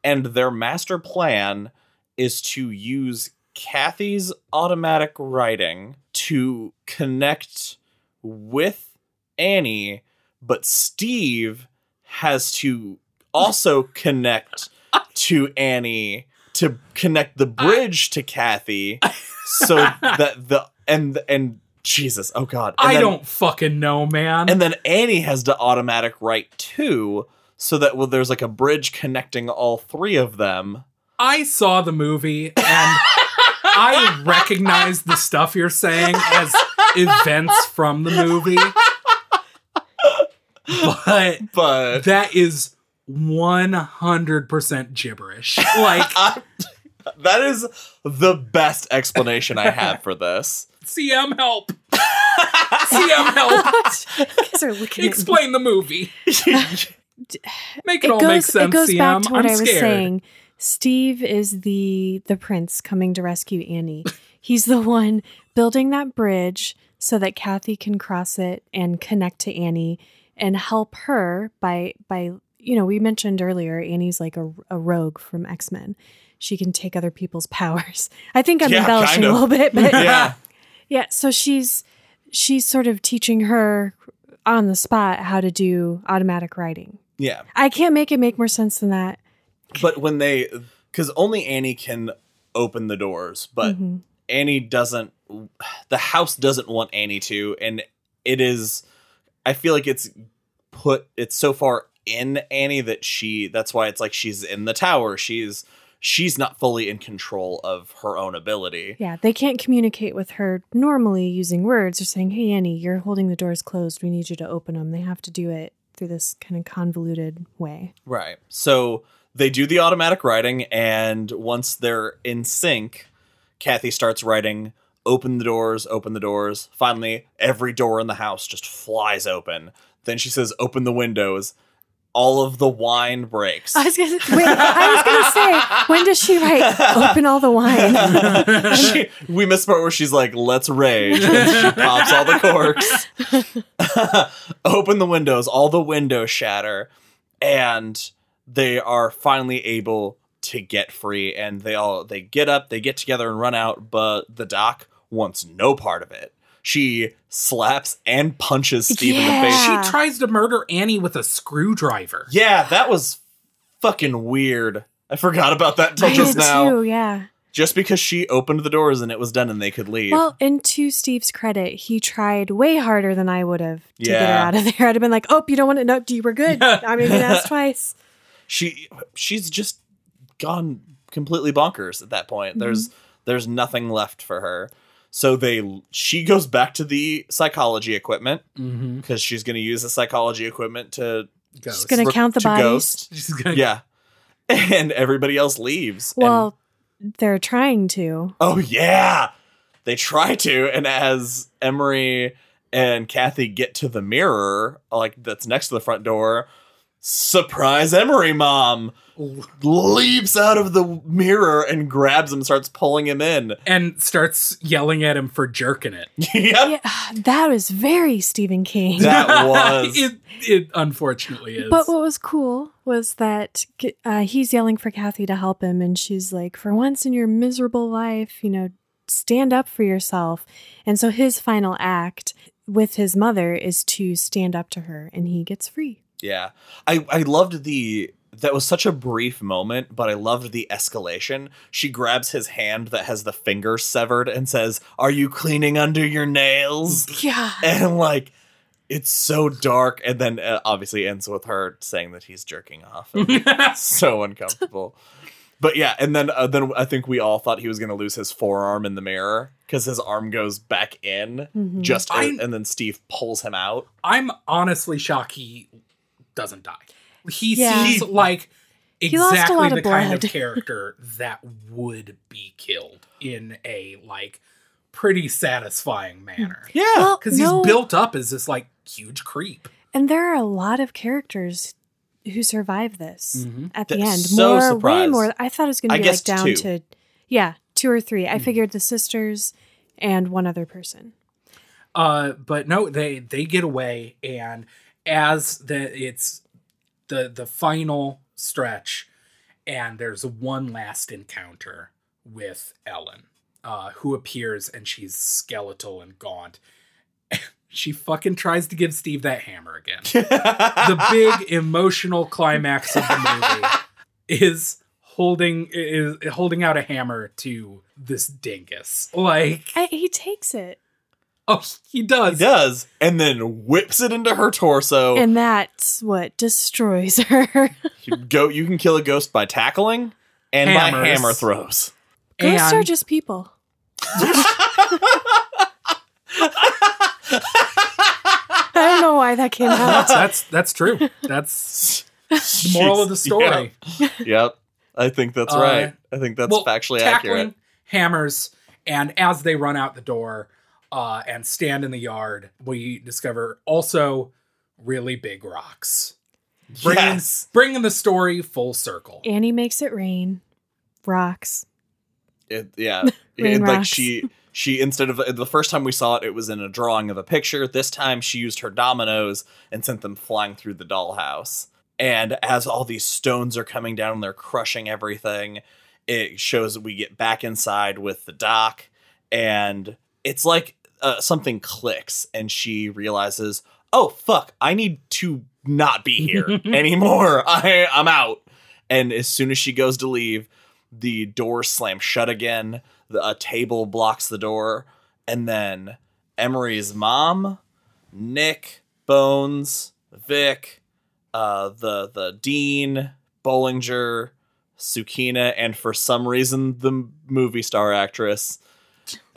and their master plan is to use Kathy's automatic writing to connect with Annie, but Steve has to also connect to Annie to connect the bridge to Kathy so that the and and Jesus, oh god. And I then- don't fucking know, man. and then Annie has to automatic write too, so that well, there's like a bridge connecting all three of them. I saw the movie and I recognize the stuff you're saying as events from the movie. But But that is 100% gibberish. Like, I- that is the best explanation I have for this. CM help. CM help. You guys are looking at me. Explain the movie. Make it, It all make sense, it goes CM. back to what I'm i was scared. saying. Steve is the the prince coming to rescue Annie. He's the one building that bridge so that Kathy can cross it and connect to Annie and help her by by you know we mentioned earlier Annie's like a, a rogue from X Men. She can take other people's powers. I think I'm Yeah, embellishing kind a little bit, but yeah. yeah, so she's she's sort of teaching her on the spot how to do automatic writing. Yeah. I can't make it make more sense than that. But when they because only Annie can open the doors, but Mhm. Annie doesn't the house doesn't want Annie to, and it is I feel like it's put it's so far in Annie that she that's why it's like she's in the tower. She's she's not fully in control of her own ability. Yeah, they can't communicate with her normally using words or saying, "Hey Annie, you're holding the doors closed. We need you to open them." They have to do it through this kind of convoluted way. Right. So they do the automatic writing, and once they're in sync, Kathy starts writing, open the doors, open the doors. Finally, every door in the house just flies open. Then she says, open the windows. All of the wine breaks. I was gonna wait. I was gonna say, when does she write? Open all the wine. she, we miss the part where she's like, let's rage. And she pops all the corks. Open the windows, all the windows shatter, and they are finally able to get free. And they all they get up, they get together and run out, but the doc wants no part of it. She slaps and punches Steve in the face. She tries to murder Annie with a screwdriver. Yeah, that was fucking weird. I forgot about that till I just now. too. Yeah. Just because she opened the doors and it was done and they could leave. Well, and to Steve's credit, he tried way harder than I would have to get her out of there. I'd have been like, "Oh, you don't want to? No, you were good. I'm even ask twice." she she's just gone completely bonkers at that point. There's mm-hmm. there's nothing left for her. So they she goes back to the psychology equipment Mm-hmm. because she's going to use the psychology equipment to She's gonna count the to bodies. ghost. She's gonna, Yeah. And everybody else leaves. And- Well, they're trying to. oh yeah. They try to and as Emery and Kathy get to the mirror like that's next to the front door, surprise Emery mom leaps out of the mirror and grabs him, starts pulling him in. and starts yelling at him for jerking it. yep. Yeah, that was very Stephen King. That was it, it unfortunately is. But what was cool was that uh, he's yelling for Kathy to help him, and she's like, "For once in your miserable life, you know, stand up for yourself." And so his final act with his mother is to stand up to her, and he gets free. Yeah. I I loved the that was such a brief moment, but I loved the escalation. She grabs his hand that has the finger severed and says, "Are you cleaning under your nails?" Yeah, And like it's so dark, and then uh, obviously ends with her saying that he's jerking off. so uncomfortable. But yeah, and then uh, then I think we all thought he was going to lose his forearm in the mirror because his arm goes back in, Mhm. just I- and then Steve pulls him out. I'm honestly shocked he doesn't die. He Yeah. seems like He lost a exactly lot the of kind of blood. character that would be killed in a like pretty satisfying manner. Yeah, Well, Because no, he's built up as this like huge creep. and there are a lot of characters who survive this Mhm. at the Th- end. so more, way more. I thought it was going to be guess like down two. to, yeah, two or three. I figured the sisters and one other person. Uh, but no, they they get away, and as the it's the the final stretch, and there's one last encounter with Ellen, uh, who appears, and she's skeletal and gaunt. she fucking tries to give Steve that hammer again. the big emotional climax of the movie is holding is holding out a hammer to this dingus. Like, I, he takes it, oh, he does. he does, and then whips it into her torso. and that's what destroys her. You go, you can kill a ghost by tackling and by hammer throws. Ghosts are just people. I don't know why that came out. that's that's true. That's the moral of the story. Yep. Yep. I think that's Uh, right. I think that's well, factually tackling accurate. hammers, and as they run out the door uh, and stand in the yard, we discover also really big rocks, bringing Yes. bringing the story full circle. Annie makes it rain. Rocks. It, yeah. Rain It- like she she instead of the first time we saw it, it was in a drawing of a picture. This time she used her dominoes and sent them flying through the dollhouse. And as all these stones are coming down and they're crushing everything, it shows that we get back inside with the doc, and it's like uh, something clicks, and she realizes, "Oh fuck, I need to not be here anymore. I I'm out." And as soon as she goes to leave, the door slams shut again. The, a table blocks the door, and then Emery's mom, Nick, Bones, Vic, uh, the the dean, Bollinger, Sukeena, and for some reason the movie star actress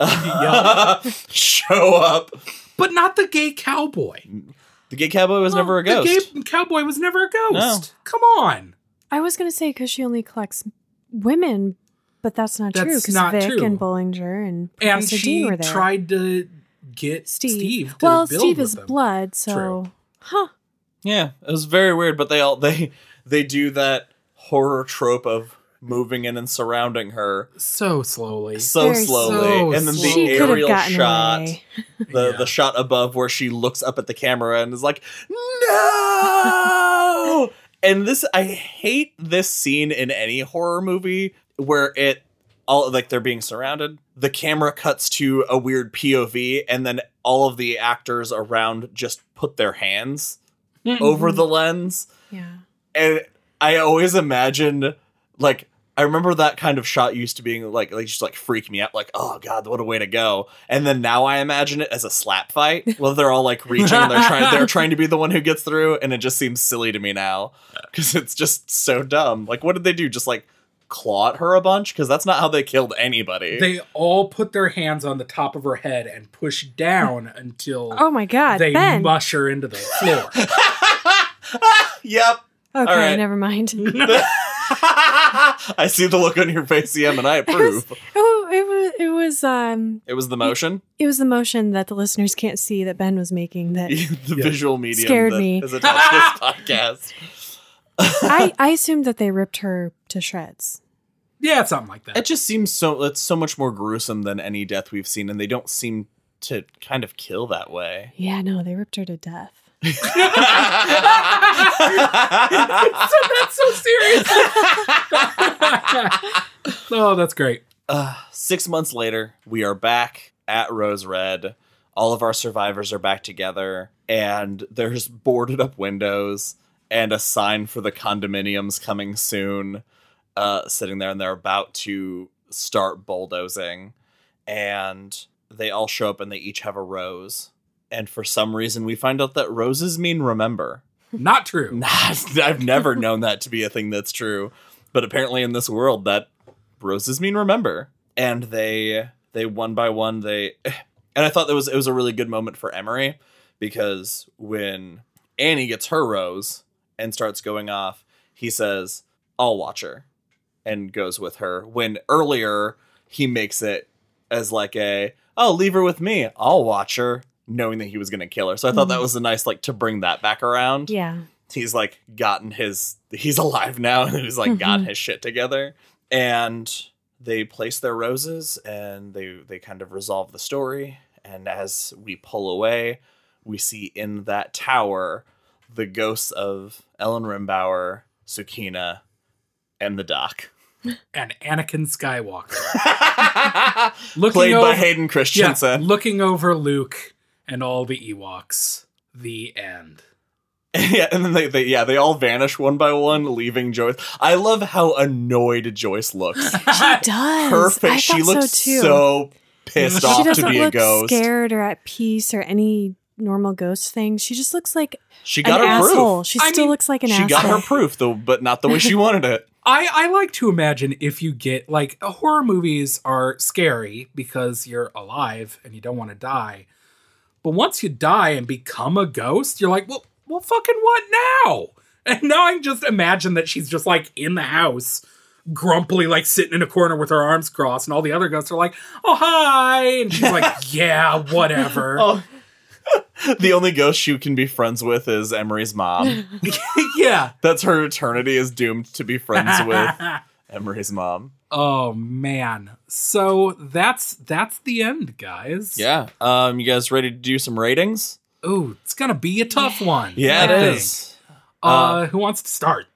show up. But not the gay cowboy. The gay cowboy was never a ghost. The gay cowboy was never a ghost. No. Come on. I was gonna say because she only collects women, but that's not true. That's Because not Vic true. and Bollinger and And Professor she Dean were there. tried to get Steve. Steve, to well, build Steve with is them. blood, so True. huh? Yeah, it was very weird, but they all they they do that horror trope of moving in and surrounding her so slowly. so Very slowly, So and then slowly. She the could aerial shot, the Yeah. the shot above where she looks up at the camera and is like, "No!" and this, I hate this scene in any horror movie where it all like they're being surrounded. The camera cuts to a weird POV, and then all of the actors around just put their hands mm-hmm. over the lens Yeah. and I always imagine like I remember that kind of shot used to being like like just like freak me out like oh god what a way to go and then now I imagine it as a slap fight where they're all like reaching and they're trying they're trying to be the one who gets through and it just seems silly to me now because it's just so dumb like what did they do just like claw at her a bunch because that's not how they killed anybody They all put their hands on the top of her head and push down until Oh my God, they Ben. mush her into the floor. yep okay, all right. never mind. I see the look on your face yeah and I approve oh, it was it was um it was the motion it was the motion that the listeners can't see that Ben was making that the Yeah. visual medium Scared me. is attached to this podcast. I I assumed that they ripped her to shreds. yeah, something like that. It just seems so it's so much more gruesome than any death we've seen, and they don't seem to kind of kill that way. Yeah, no, they ripped her to death. That's so serious. oh, that's great. uh, six months later, we are back at Rose Red. All of our survivors are back together, and there's boarded up windows and a sign for the condominiums coming soon uh, sitting there, and they're about to start bulldozing. And they all show up and they each have a rose. And for some reason we find out that roses mean remember. Not true. I've never known that to be a thing that's true, but apparently in this world that roses mean remember. And they they one by one they and I thought that was it was a really good moment for Emery because when Annie gets her rose and starts going off, he says, "I'll watch her," and goes with her. When earlier he makes it as like a, "Oh, leave her with me. I'll watch her," knowing that he was going to kill her. So I thought that mm-hmm. was a nice like to bring that back around Yeah. he's like gotten his he's alive now and he's like gotten mm-hmm. his shit together and they place their roses and they they kind of resolve the story and as we pull away we see in that tower the ghosts of Ellen Rimbauer, Sukeena, and the doc. And Anakin Skywalker. Looking Played by over- Hayden Yeah, Christensen. looking over Luke and all the Ewoks. The end. Yeah, and then they, they yeah, they all vanish one by one, leaving Joyce. I love how annoyed Joyce looks. She does. Perfect. I she looks so too. so pissed She off to doesn't be a look ghost. scared or at peace or any normal ghost thing. She just looks like She an got her asshole. proof. She I still mean, looks like an She asshole. got her proof though, but not the way she wanted it. I, I like to imagine if you get like horror movies are scary because you're alive and you don't want to die. But once you die and become a ghost, you're like, well, well, fucking what now? And now I just imagine that she's just like in the house, grumpily like sitting in a corner with her arms crossed, and all the other ghosts are like, oh hi, and she's like, yeah, whatever. Oh. the only ghost she can be friends with is Emery's mom. yeah. That's her eternity is doomed to be friends with Emery's mom. Oh man. So that's that's the end, guys. Yeah. Um, you guys ready to do some ratings? Ooh, it's gonna be a tough one. Yeah, I it think. is. Uh, who wants to start?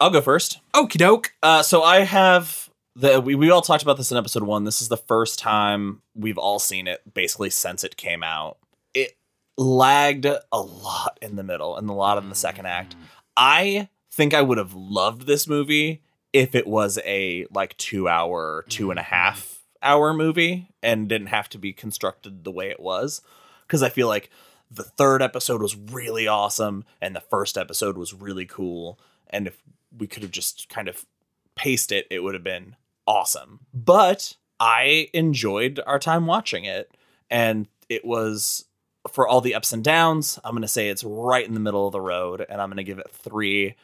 I'll go first. Okie doke. Uh, so I have the we, we all talked about this in episode one. This is the first time we've all seen it basically since it came out. It lagged a lot in the middle and a lot in the second act. I think I would have loved this movie if it was a like two hour, two and a half mm-hmm. hour movie and didn't have to be constructed the way it was. Because I feel like the third episode was really awesome and the first episode was really cool. And if we could have just kind of paced it, it would have been awesome. But I enjoyed our time watching it. And it was for all the ups and downs, I'm going to say it's right in the middle of the road. And I'm going to give it three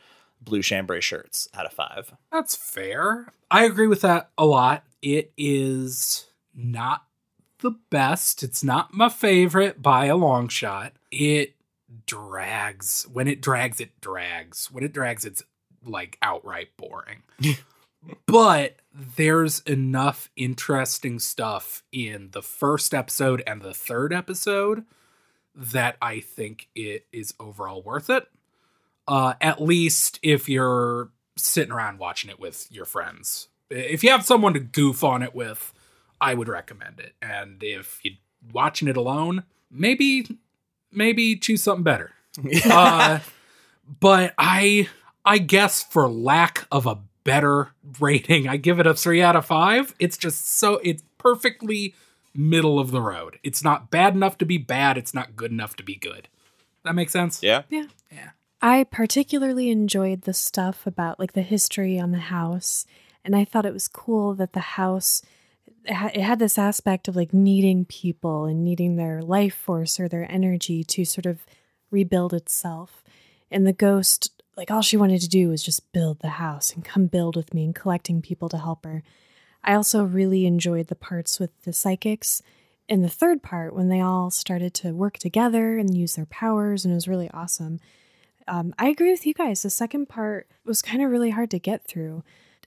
blue chambray shirts out of five. That's fair. I agree with that a lot. It is not the best. It's not my favorite by a long shot. It drags. When it drags, it drags. When it drags, it's like outright boring. but there's enough interesting stuff in the first episode and the third episode that I think it is overall worth it. Uh, at least if you're sitting around watching it with your friends. If you have someone to goof on it with, I would recommend it. And if you're watching it alone, maybe maybe choose something better. uh, but I I guess for lack of a better rating, I give it a three out of five. It's just so it's perfectly middle of the road. It's not bad enough to be bad. It's not good enough to be good. That makes sense. Yeah. Yeah. Yeah. I particularly enjoyed the stuff about like the history on the house, and I thought it was cool that the house it had this aspect of like needing people and needing their life force or their energy to sort of rebuild itself. And the ghost, like all she wanted to do was just build the house and come build with me and collecting people to help her. I also really enjoyed the parts with the psychics in the third part when they all started to work together and use their powers, and it was really awesome. Um, I agree with you guys. The second part was kind of really hard to get through.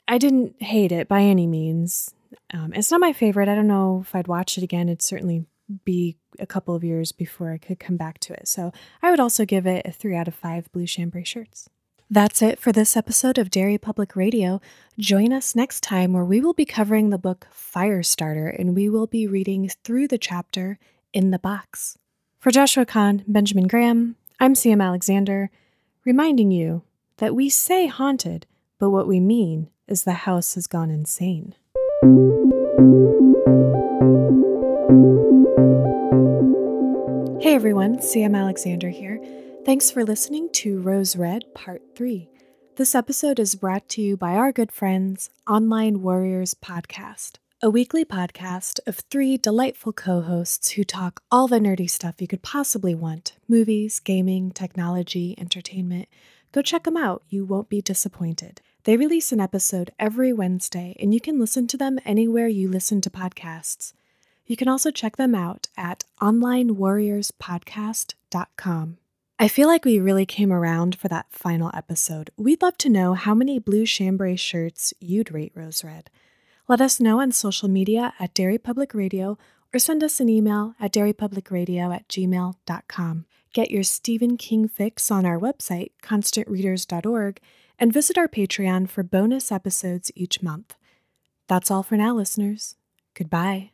I didn't hate it by any means. Um, it's not my favorite. I don't know if I'd watch it again. It'd certainly be a couple of years before I could come back to it. So I would also give it a three out of five blue chambray shirts. That's it for this episode of Derry Public Radio. Join us next time where we will be covering the book Firestarter and we will be reading through the chapter In the Box. For Joshua Kahn, Benjamin Graham, I'm CM Alexander, reminding you that we say haunted, but what we mean is the house has gone insane. Hey everyone, Sam Alexander here. Thanks for listening to Rose Red Part 3. This episode is brought to you by our good friends, Online Warriors Podcast, a weekly podcast of three delightful co hosts who talk all the nerdy stuff you could possibly want movies, gaming, technology, entertainment. Go check them out, you won't be disappointed. They release an episode every Wednesday, and you can listen to them anywhere you listen to podcasts. You can also check them out at onlinewarriorspodcast.com. I feel like we really came around for that final episode. We'd love to know how many blue chambray shirts you'd rate Rose Red. Let us know on social media at Derry Public Radio or send us an email at derrypublicradio at gmail.com. Get your Stephen King fix on our website, constantreaders.org, and visit our Patreon for bonus episodes each month. That's all for now, listeners. Goodbye.